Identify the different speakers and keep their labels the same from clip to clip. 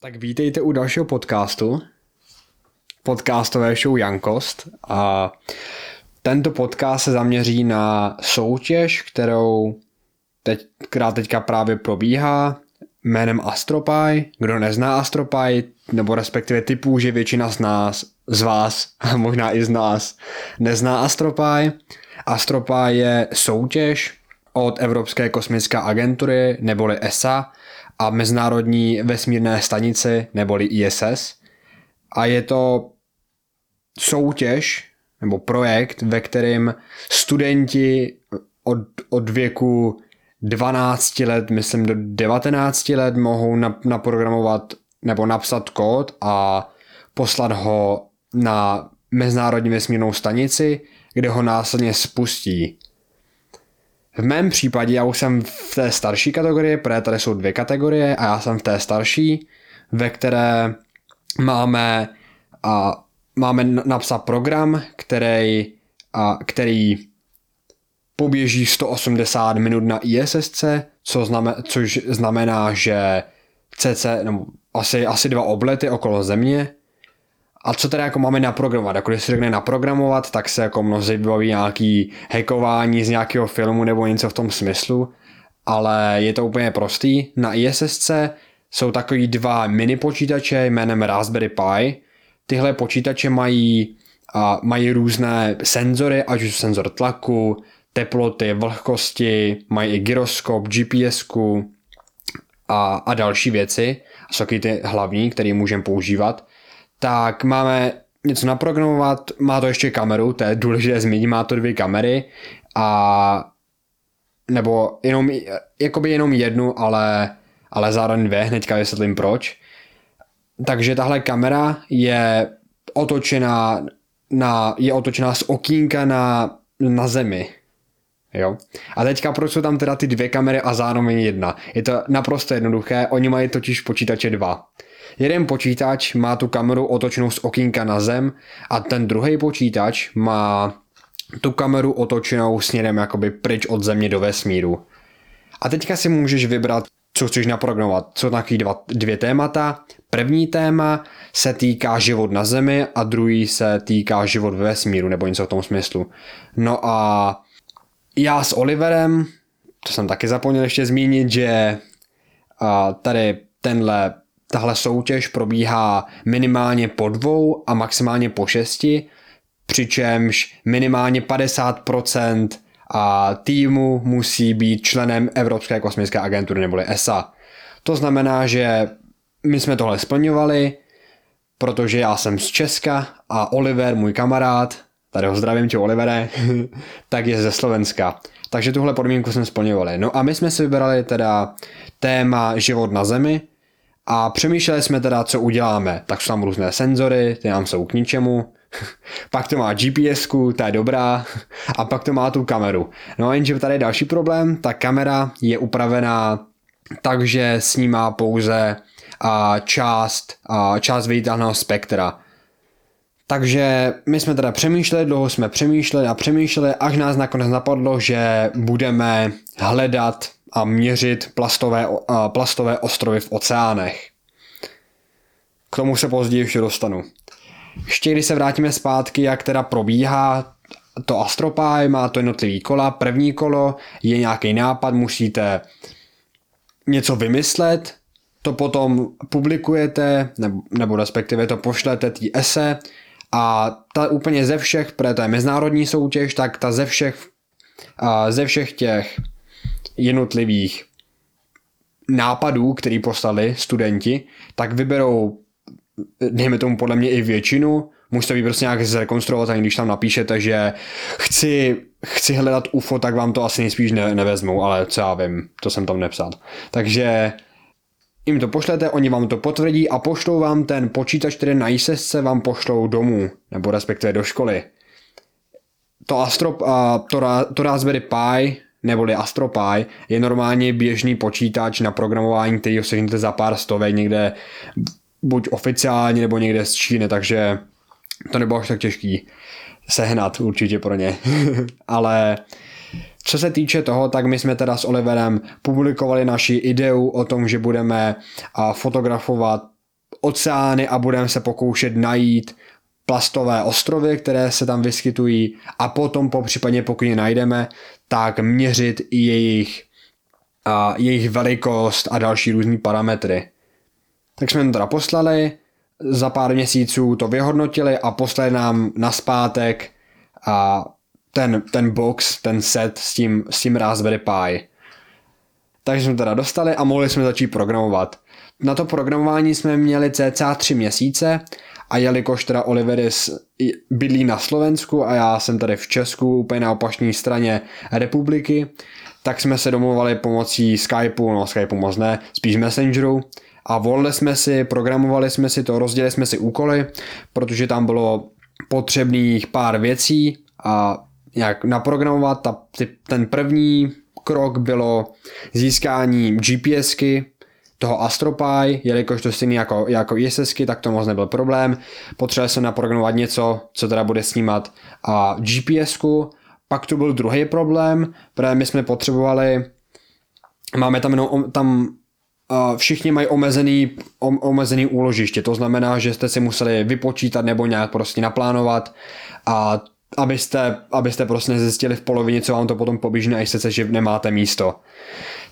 Speaker 1: Tak vítejte u dalšího podcastu, podcastové show Jankost. A tento podcast se zaměří na soutěž, kterou teď, která teďka právě probíhá jménem Astropy. Kdo nezná Astropy, nebo respektive typů, že většina z nás, z vás a možná i z nás nezná Astropy. Astropy je soutěž od Evropské kosmické agentury neboli ESA, a Mezinárodní vesmírné stanici neboli ISS. A je to soutěž nebo projekt, ve kterém studenti od, od věku 12 let, myslím do 19 let, mohou naprogramovat nebo napsat kód a poslat ho na Mezinárodní vesmírnou stanici, kde ho následně spustí. V mém případě já už jsem v té starší kategorii, protože tady jsou dvě kategorie a já jsem v té starší, ve které máme, a, máme napsat program, který, a, který poběží 180 minut na ISSC, co znamen, což znamená, že CC, nebo asi, asi dva oblety okolo země a co teda jako máme naprogramovat? Jako když se řekne naprogramovat, tak se jako mnozí vybaví nějaký hackování z nějakého filmu nebo něco v tom smyslu, ale je to úplně prostý. Na ISSC jsou takový dva mini počítače jménem Raspberry Pi. Tyhle počítače mají, a mají různé senzory, ať už senzor tlaku, teploty, vlhkosti, mají i gyroskop, GPS a, a další věci. Jsou ty hlavní, které můžeme používat tak máme něco naprogramovat, má to ještě kameru, to je důležité zmínit, má to dvě kamery a nebo jenom, jakoby jenom jednu, ale, ale zároveň dvě, hnedka vysvětlím proč. Takže tahle kamera je otočená na, je otočená z okýnka na, na zemi. Jo? A teďka proč jsou tam teda ty dvě kamery a zároveň jedna? Je to naprosto jednoduché, oni mají totiž počítače dva. Jeden počítač má tu kameru otočenou z okýnka na zem a ten druhý počítač má tu kameru otočenou směrem jakoby pryč od země do vesmíru. A teďka si můžeš vybrat, co chceš naprogramovat. Jsou taky dva, dvě témata. První téma se týká život na Zemi a druhý se týká život ve vesmíru, nebo něco v tom smyslu. No a já s Oliverem, to jsem taky zapomněl ještě zmínit, že a tady tenhle tahle soutěž probíhá minimálně po dvou a maximálně po šesti, přičemž minimálně 50% a týmu musí být členem Evropské kosmické agentury neboli ESA. To znamená, že my jsme tohle splňovali, protože já jsem z Česka a Oliver, můj kamarád, tady ho zdravím tě Olivere, tak je ze Slovenska. Takže tuhle podmínku jsme splňovali. No a my jsme si vybrali teda téma život na Zemi, a přemýšleli jsme teda, co uděláme. Tak jsou tam různé senzory, ty nám jsou k ničemu. pak to má GPS, ta je dobrá. A pak to má tu kameru. No a jenže tady je další problém. Ta kamera je upravená tak, že snímá pouze a část, a část viditelného spektra. Takže my jsme teda přemýšleli, dlouho jsme přemýšleli a přemýšleli, až nás nakonec napadlo, že budeme hledat a měřit plastové, plastové ostrovy v oceánech. K tomu se později ještě dostanu. Ještě když se vrátíme zpátky, jak teda probíhá to Astropy, má to jednotlivý kola. První kolo je nějaký nápad, musíte něco vymyslet, to potom publikujete, nebo, nebo respektive to pošlete té ese a ta úplně ze všech, protože to je mezinárodní soutěž, tak ta ze všech, ze všech těch jednotlivých nápadů, který poslali studenti, tak vyberou, dejme tomu podle mě i většinu, můžete vy prostě nějak zrekonstruovat, ani když tam napíšete, že chci, chci hledat UFO, tak vám to asi nejspíš ne, nevezmou, ale co já vím, to jsem tam nepsal. Takže jim to pošlete, oni vám to potvrdí a pošlou vám ten počítač, který na ISSce vám pošlou domů, nebo respektive do školy. To Astro, a to, to Raspberry Pi neboli AstroPi, je normálně běžný počítač na programování, který ho sehnete za pár stovek někde buď oficiálně nebo někde z Číny, takže to nebylo až tak těžký sehnat určitě pro ně. Ale co se týče toho, tak my jsme teda s Oliverem publikovali naši ideu o tom, že budeme fotografovat oceány a budeme se pokoušet najít plastové ostrovy, které se tam vyskytují a potom po případně pokud je najdeme, tak měřit i jejich, a jejich velikost a další různé parametry. Tak jsme to teda poslali, za pár měsíců to vyhodnotili a poslali nám na zpátek a ten, ten box, ten set s tím, s tím Raspberry Pi. Takže jsme teda dostali a mohli jsme začít programovat. Na to programování jsme měli cca 3 měsíce a jelikož teda Oliveris bydlí na Slovensku a já jsem tady v Česku, úplně na opačné straně republiky, tak jsme se domluvali pomocí Skypeu, no Skypeu moc ne, spíš Messengeru a volili jsme si, programovali jsme si to, rozdělili jsme si úkoly, protože tam bylo potřebných pár věcí a nějak naprogramovat. Ta, ten první krok bylo získání GPSky, toho AstroPy, jelikož to stejný jako, jako ISSky, tak to moc nebyl problém. Potřeboval jsem naprogramovat něco, co teda bude snímat a GPSku. Pak to byl druhý problém, protože my jsme potřebovali, máme tam jenom, tam všichni mají omezený, om, omezený úložiště, to znamená, že jste si museli vypočítat nebo nějak prostě naplánovat a abyste, abyste prostě nezjistili v polovině, co vám to potom poběží na ISS, že nemáte místo.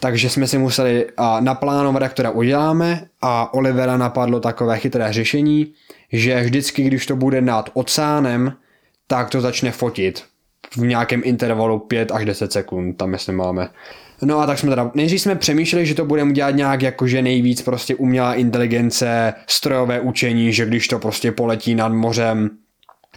Speaker 1: Takže jsme si museli naplánovat, jak to uděláme a Olivera napadlo takové chytré řešení, že vždycky, když to bude nad oceánem, tak to začne fotit v nějakém intervalu 5 až 10 sekund, tam myslím máme. No a tak jsme teda, nejdřív jsme přemýšleli, že to budeme dělat nějak jakože nejvíc prostě umělá inteligence, strojové učení, že když to prostě poletí nad mořem,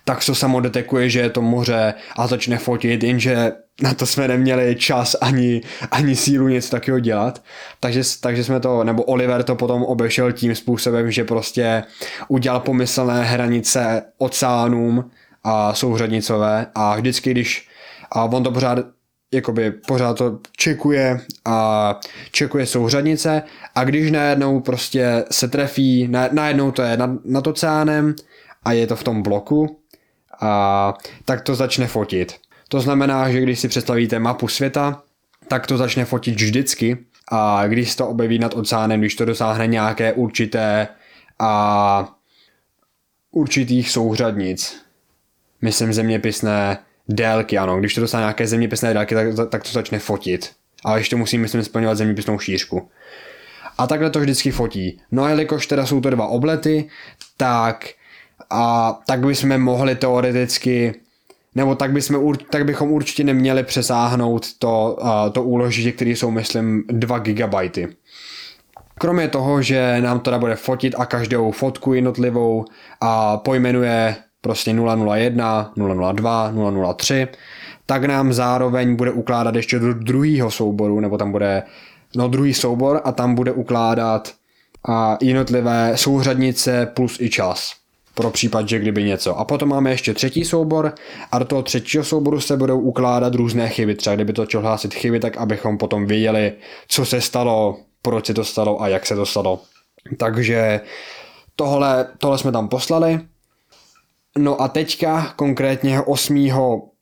Speaker 1: tak to samo detekuje, že je to moře a začne fotit, jenže na to jsme neměli čas ani, ani sílu něco takového dělat. Takže, takže jsme to, nebo Oliver to potom obešel tím způsobem, že prostě udělal pomyslné hranice oceánům a souřadnicové a vždycky, když a on to pořád jakoby pořád to čekuje a čekuje souřadnice a když najednou prostě se trefí, najednou to je nad, nad oceánem a je to v tom bloku, a tak to začne fotit. To znamená, že když si představíte mapu světa, tak to začne fotit vždycky a když se to objeví nad oceánem, když to dosáhne nějaké určité a určitých souřadnic, myslím zeměpisné délky, ano, když to dosáhne nějaké zeměpisné délky, tak, tak to začne fotit. Ale ještě musím, myslím, splňovat zeměpisnou šířku. A takhle to vždycky fotí. No a jelikož teda jsou to dva oblety, tak a tak bychom mohli teoreticky nebo tak, bychom, tak bychom určitě neměli přesáhnout to, to úložiště, které jsou, myslím, 2 GB. Kromě toho, že nám to bude fotit a každou fotku jednotlivou a pojmenuje prostě 001, 002, 003, tak nám zároveň bude ukládat ještě do druhého souboru, nebo tam bude no druhý soubor a tam bude ukládat a jednotlivé souřadnice plus i čas pro případ, že kdyby něco. A potom máme ještě třetí soubor a do toho třetího souboru se budou ukládat různé chyby. Třeba kdyby to chtěl hlásit chyby, tak abychom potom věděli, co se stalo, proč se to stalo a jak se to stalo. Takže tohle, tohle jsme tam poslali. No a teďka, konkrétně 8.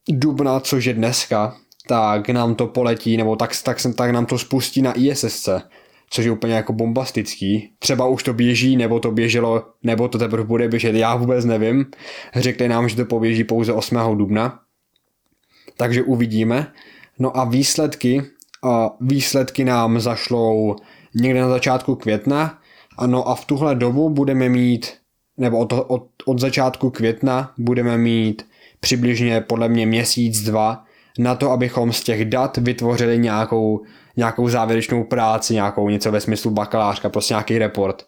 Speaker 1: dubna, což je dneska, tak nám to poletí, nebo tak, tak, tak nám to spustí na ISSC což je úplně jako bombastický. Třeba už to běží, nebo to běželo, nebo to teprve bude běžet, já vůbec nevím. Řekli nám, že to poběží pouze 8. dubna. Takže uvidíme. No a výsledky, výsledky nám zašlou někde na začátku května. Ano a v tuhle dobu budeme mít, nebo od, od, od začátku května budeme mít přibližně podle mě měsíc, dva, na to, abychom z těch dat vytvořili nějakou nějakou závěrečnou práci, nějakou něco ve smyslu bakalářka, prostě nějaký report.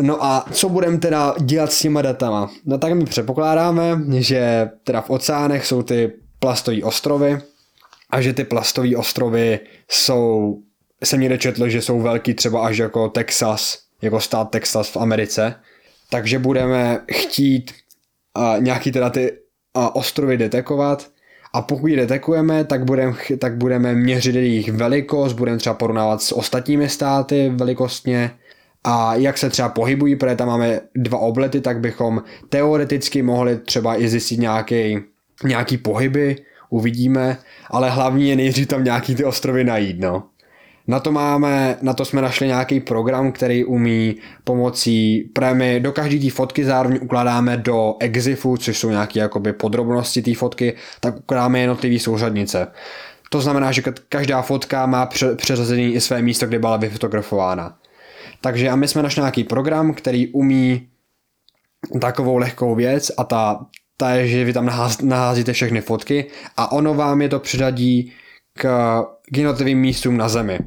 Speaker 1: No a co budeme teda dělat s těma datama? No tak my předpokládáme, že teda v oceánech jsou ty plastové ostrovy a že ty plastové ostrovy jsou, jsem někde četl, že jsou velký třeba až jako Texas, jako stát Texas v Americe. Takže budeme chtít uh, nějaký teda ty uh, ostrovy detekovat a pokud ji detekujeme, tak budeme tak budeme měřit jejich velikost, budeme třeba porovnávat s ostatními státy velikostně a jak se třeba pohybují, protože tam máme dva oblety, tak bychom teoreticky mohli třeba i zjistit nějaký, nějaký pohyby, uvidíme, ale hlavně je nejdřív tam nějaký ty ostrovy najít, no. Na to máme, na to jsme našli nějaký program, který umí pomocí prémy do každé té fotky zároveň ukládáme do EXIFu, což jsou nějaké jakoby podrobnosti té fotky, tak ukládáme jednotlivé souřadnice. To znamená, že každá fotka má přeřazený i své místo, kde byla vyfotografována. Takže a my jsme našli nějaký program, který umí takovou lehkou věc a ta, ta je, že vy tam naházíte všechny fotky a ono vám je to přiřadí k, k jednotlivým místům na zemi.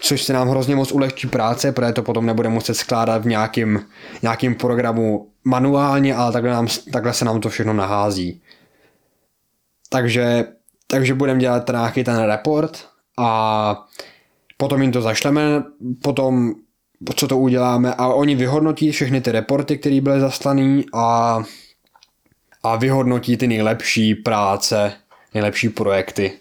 Speaker 1: Což se nám hrozně moc ulehčí práce, protože to potom nebude muset skládat v nějakým, nějakým programu manuálně, ale takhle, nám, takhle se nám to všechno nahází. Takže, takže budeme dělat nějaký ten report a potom jim to zašleme, potom co to uděláme a oni vyhodnotí všechny ty reporty, které byly zaslané a, a vyhodnotí ty nejlepší práce, nejlepší projekty.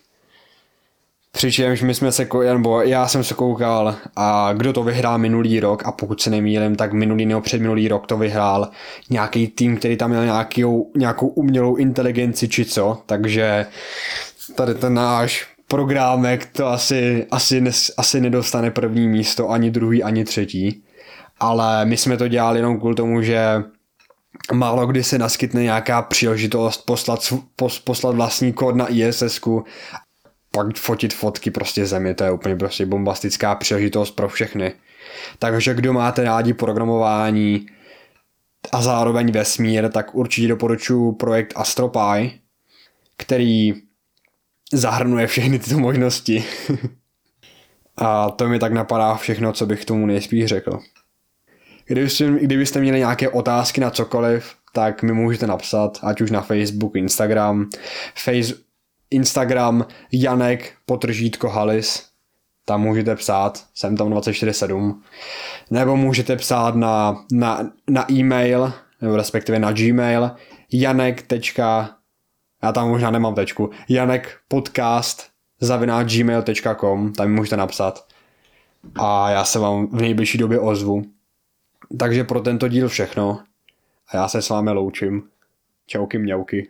Speaker 1: Přičemž my jsme se, nebo já jsem se koukal a kdo to vyhrál minulý rok a pokud se nemýlím, tak minulý nebo předminulý rok to vyhrál nějaký tým, který tam měl nějakou, nějakou umělou inteligenci či co, takže tady ten náš programek to asi, asi, asi nedostane první místo, ani druhý, ani třetí. Ale my jsme to dělali jenom kvůli tomu, že málo kdy se naskytne nějaká příležitost poslat, pos, poslat vlastní kód na ISS pak fotit fotky prostě zemi, to je úplně prostě bombastická příležitost pro všechny. Takže kdo máte rádi programování a zároveň vesmír, tak určitě doporučuji projekt AstroPy, který zahrnuje všechny tyto možnosti. a to mi tak napadá všechno, co bych tomu nejspíš řekl. Kdybyste, kdybyste měli nějaké otázky na cokoliv, tak mi můžete napsat, ať už na Facebook, Instagram, face, Instagram Janek potržítko Halis, tam můžete psát, jsem tam 247, nebo můžete psát na, na, na e-mail, nebo respektive na gmail, janek já tam možná nemám tečku, Janek podcast zaviná gmail.com, tam mi můžete napsat a já se vám v nejbližší době ozvu. Takže pro tento díl všechno a já se s vámi loučím. Čauky mňauky.